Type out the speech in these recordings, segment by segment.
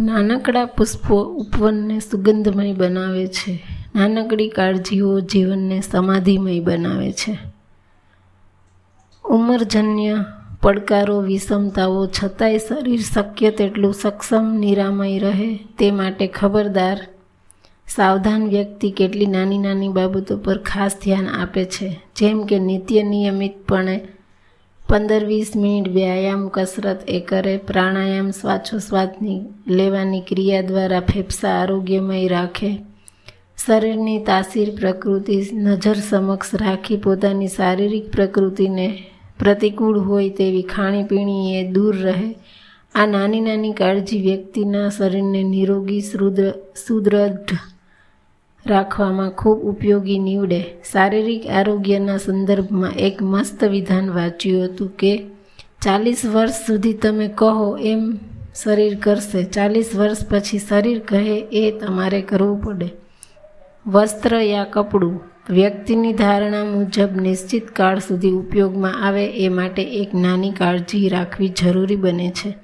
નાનકડા પુષ્પો ઉપવનને સુગંધમય બનાવે છે. નાનકડી કાળજીઓ જીવનને સમાધિમય બનાવે છે. ઉંમરજન્ય પડકારો, વિષમતાઓ છતાંય શરીર શક્ય તેટલું સક્ષમ, નિરામય રહે તે માટે ખબરદાર, સાવધાન વ્યક્તિ કેટલી નાની નાની બાબતો પર ખાસ ધ્યાન આપે છે. જેમ કે નિત્ય નિયમિતપણે પંદર વીસ મિનિટ વ્યાયામ, કસરત એ કરે. પ્રાણાયામ શ્વાસોશ્વાસની લેવાની ક્રિયા દ્વારા ફેફસા આરોગ્યમય રાખે. શરીરની તાસીર પ્રકૃતિ નજર સમક્ષ રાખી પોતાની શારીરિક પ્રકૃતિને પ્રતિકૂળ હોય તેવી ખાણીપીણી એ દૂર રહે. આ નાની નાની કાળજી વ્યક્તિના શરીરને નિરોગી, સુદ્ર સુદૃઢ રાખવામાં ખૂબ ઉપયોગી નીવડે. શારીરિક આરોગ્યના સંદર્ભમાં એક મસ્ત વિધાન વાંચ્યું હતું કે, ચાલીસ વર્ષ સુધી તમે કહો એમ શરીર કરશે. ચાલીસ વર્ષ પછી શરીર કહે એ તમારે કરવું પડે. વસ્ત્ર યા કપડું. વ્યક્તિની ધારણા મુજબ નિશ્ચિત કાળ સુધી ઉપયોગમાં આવે એ માટે એક નાની કાળજી રાખવી જરૂરી બને છે.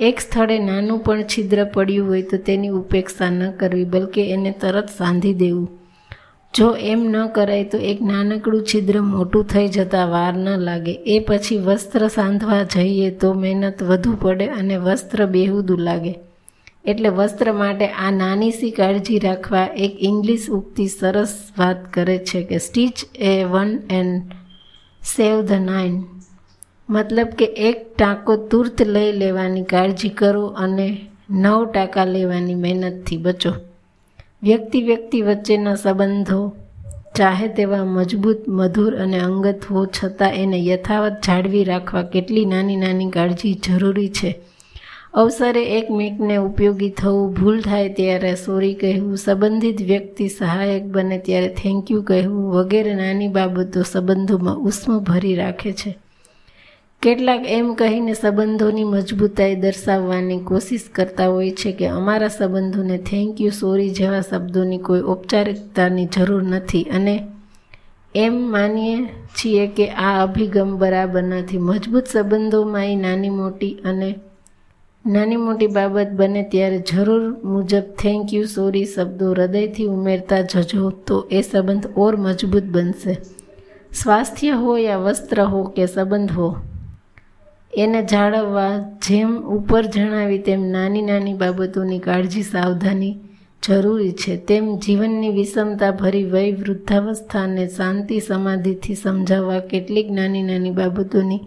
એક સ્થળે નાનું પણ છિદ્ર પડ્યું હોય તો તેની ઉપેક્ષા ન કરવી, બલકે એને તરત સાંધી દેવું. જો એમ ન કરાય તો એક નાનકડું છિદ્ર મોટું થઈ જતાં વાર ન લાગે. એ પછી વસ્ત્ર સાંધવા જઈએ તો મહેનત વધુ પડે અને વસ્ત્ર બેહુદું લાગે. એટલે વસ્ત્ર માટે આ નાની સી કાળજી રાખવા એક ઇંગ્લિશ ઉક્તિ સરસ વાત કરે છે કે stitch A one and save the nine. મતલબ કે એક ટાંકો તુર્ત લઈ લેવાની કાળજી કરો અને નવ ટાંકા લેવાની મહેનતથી બચો. વ્યક્તિ વ્યક્તિ વચ્ચેના સંબંધો, ચાહે તેવા મજબૂત, મધુર અને અંગત હો છતાં એને યથાવત જાળવી રાખવા કેટલી નાની નાની કાળજી જરૂરી છે. અવસરે એકમેકને ઉપયોગી થવું ભૂલ થાય ત્યારે સોરી કહેવું, સંબંધિત વ્યક્તિ સહાયક બને ત્યારે થેન્ક યુ કહેવું વગેરે નાની બાબતો સંબંધોમાં ઉષ્મ ભરી રાખે છે. કેટલાક એમ કહીને સંબંધોની મજબૂતાઈ દર્શાવવાની કોશિશ કરતા હોય છે કે અમારા સંબંધોને થેન્ક યુ સોરી જેવા શબ્દોની કોઈ ઔપચારિકતાની જરૂર નથી. અને એમ માનીએ છીએ કે આ અભિગમ બરાબર નથી મજબૂત સંબંધોમાં નાની મોટી અને નાની મોટી બાબત બને ત્યારે જરૂર મુજબ થેન્ક યુ સોરી શબ્દો હૃદયથી ઉમેરતા જજો તો એ સંબંધ ઓર મજબૂત બનશે. સ્વાસ્થ્ય હો યા વસ્ત્ર હો કે સંબંધ હો? એને જાળવવા જેમ ઉપર જણાવી તેમ નાની નાની બાબતોની કાળજી સાવધાની જરૂરી છે. તેમ જીવનની વિષમતા ભરી વય વૃદ્ધાવસ્થાને શાંતિ સમાધિથી સમજાવવા કેટલીક નાની નાની બાબતોની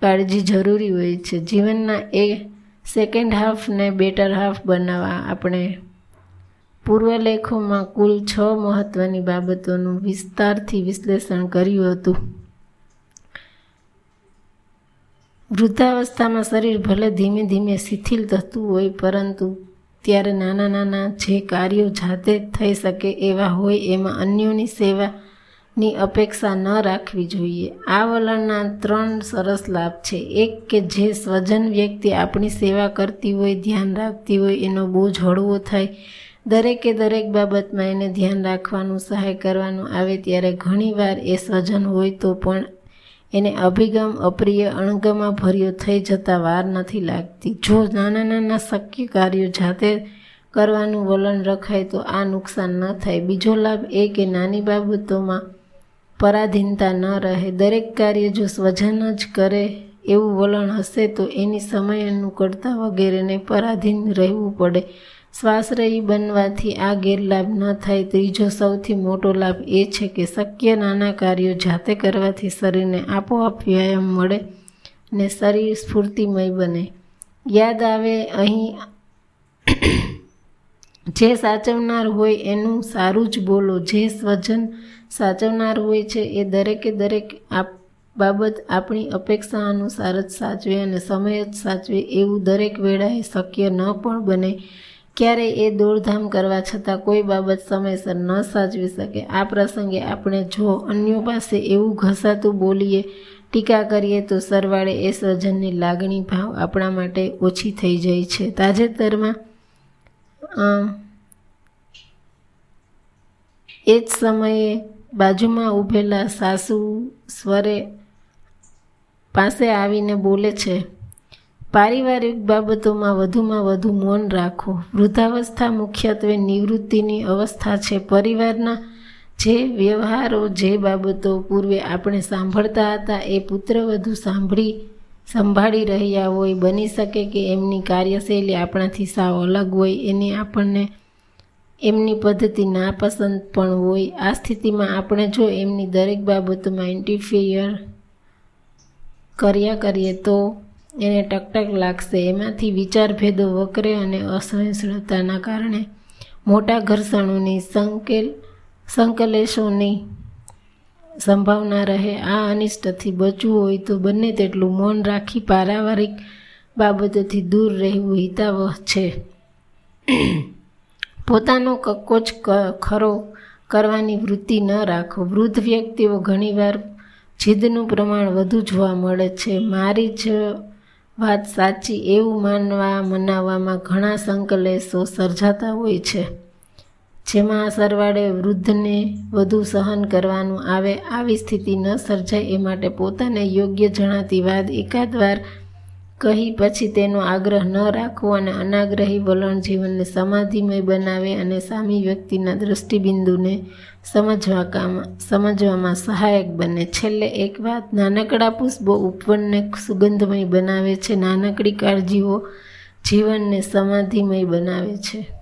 કાળજી જરૂરી હોય છે. જીવનના એ સેકન્ડ હાફને બેટર હાફ બનાવવા આપણે પૂર્વલેખોમાં કુલ છ મહત્ત્વની બાબતોનું વિસ્તારથી વિશ્લેષણ કર્યું હતું. વૃદ્ધાવસ્થામાં શરીર ભલે ધીમે ધીમે શિથિલ થતું હોય, પરંતુ ત્યારે નાના નાના જે કાર્યો જાતે થઈ શકે એવા હોય, એમાં અન્યોની સેવાની અપેક્ષા ન રાખવી જોઈએ. આ વલણના ત્રણ સરસ લાભ છે. એક કે જે સ્વજન વ્યક્તિ આપણી સેવા કરતી હોય, ધ્યાન રાખતી હોય, એનો બોજ હળવો થાય. દરેકે દરેક બાબતમાં એને ધ્યાન રાખવાનું, સહાય કરવાનું આવે ત્યારે ઘણીવાર એ સ્વજન હોય તો પણ એને અભિગમ, અપ્રિય, અણગમા ભર્યો થઈ જતા વાર નથી લાગતી. જો નાના નાના શક્ય કાર્યો જાતે કરવાનું વલણ રખાય તો આ નુકસાન ન થાય. બીજો લાભ એ કે નાની બાબતોમાં પરાધીનતા ન રહે. દરેક કાર્ય જો સ્વજન જ કરે એવું વલણ હશે તો એની સમય અનુકૂળતા વગેરેને પરાધીન રહેવું પડે. શ્વાસરહી બનવાથી આ ગેરલાભ ન થાય. ત્રીજો સૌથી મોટો લાભ એ છે કે શક્ય નાના કાર્યો જાતે કરવાથી શરીરને આપોઆપ વ્યાયામ મળે ને શરીર સ્ફૂર્તિમય બને. યાદ આવે અહીં જે સાચવનાર હોય એનું સારું જ બોલો. જે સ્વજન સાચવનાર હોય છે એ દરેકે દરેક આપ બાબત આપણી અપેક્ષા અનુસાર જ સાચવે અને સમય જ સાચવે એવું દરેક વેળાએ શક્ય ન પણ બને. ક્યારેય એ દોડધામ કરવા છતાં કોઈ બાબત સમયસર ન સાચવી શકે. આ પ્રસંગે આપણે જો અન્યો પાસે એવું ઘસાતું બોલીએ, ટીકા કરીએ, તો સરવાળે એ સ્વજનની લાગણી ભાવ આપણા માટે ઓછી થઈ જાય છે. તાજેતરમાં એ જ સમયે બાજુમાં ઊભેલા સાસુ સ્વરે પાસે આવીને બોલે છે પારિવારિક બાબતોમાં વધુમાં વધુ મૌન રાખો. વૃદ્ધાવસ્થા મુખ્યત્વે નિવૃત્તિની અવસ્થા છે. પરિવારના જે વ્યવહારો, જે બાબતો પૂર્વે આપણે સાંભળતા હતા, એ પુત્ર વધુ સાંભળી, સંભાળી રહ્યા હોય, બની શકે કે એમની કાર્યશૈલી આપણાથી સાવ અલગ હોય, એની આપણને એમની પદ્ધતિ નાપસંદ પણ હોય. આ સ્થિતિમાં આપણે જો એમની દરેક બાબતોમાં ઇન્ટરફિયર કર્યા કરીએ તો એને ટકટક લાગશે. એમાંથી વિચારભેદો વકરે અને અસહિષ્ણુતાના કારણે મોટા ઘર્ષણોની સંકેલ, સંકલેશોની સંભાવના રહે. આ અનિષ્ટથી બચવું હોય તો બંને તેટલું મૌન રાખી પારિવારિક બાબતોથી દૂર રહેવું હિતાવહ છે. પોતાનો કક્કોચ ખરો કરવાની વૃત્તિ ન રાખો. વૃદ્ધ વ્યક્તિઓ ઘણીવાર જીદનું પ્રમાણ વધુ જોવા મળે છે. મારી જ વાત સાચી એવું માનવા, મનાવવામાં ઘણા સંકલેશો સર્જાતા હોય છે. જેમાં સરવાળે વૃદ્ધને વધુ સહન કરવાનું આવે, આવી સ્થિતિ ન સર્જાય એ માટે પોતાને યોગ્ય જણાતી વાત એકાદ વાર કહી પછી તેનો આગ્રહ ન રાખવો અને અનાગ્રહી વલણ જીવનને સમાધિમય બનાવે અને સામી વ્યક્તિના દૃષ્ટિબિંદુને સમજવા કામ સમજવામાં સહાયક બને. છેલ્લે એક વાત, નાનકડા પુષ્પો ઉપવનને સુગંધમય બનાવે છે. નાનકડી કાળજીઓ જીવનને સમાધિમય બનાવે છે.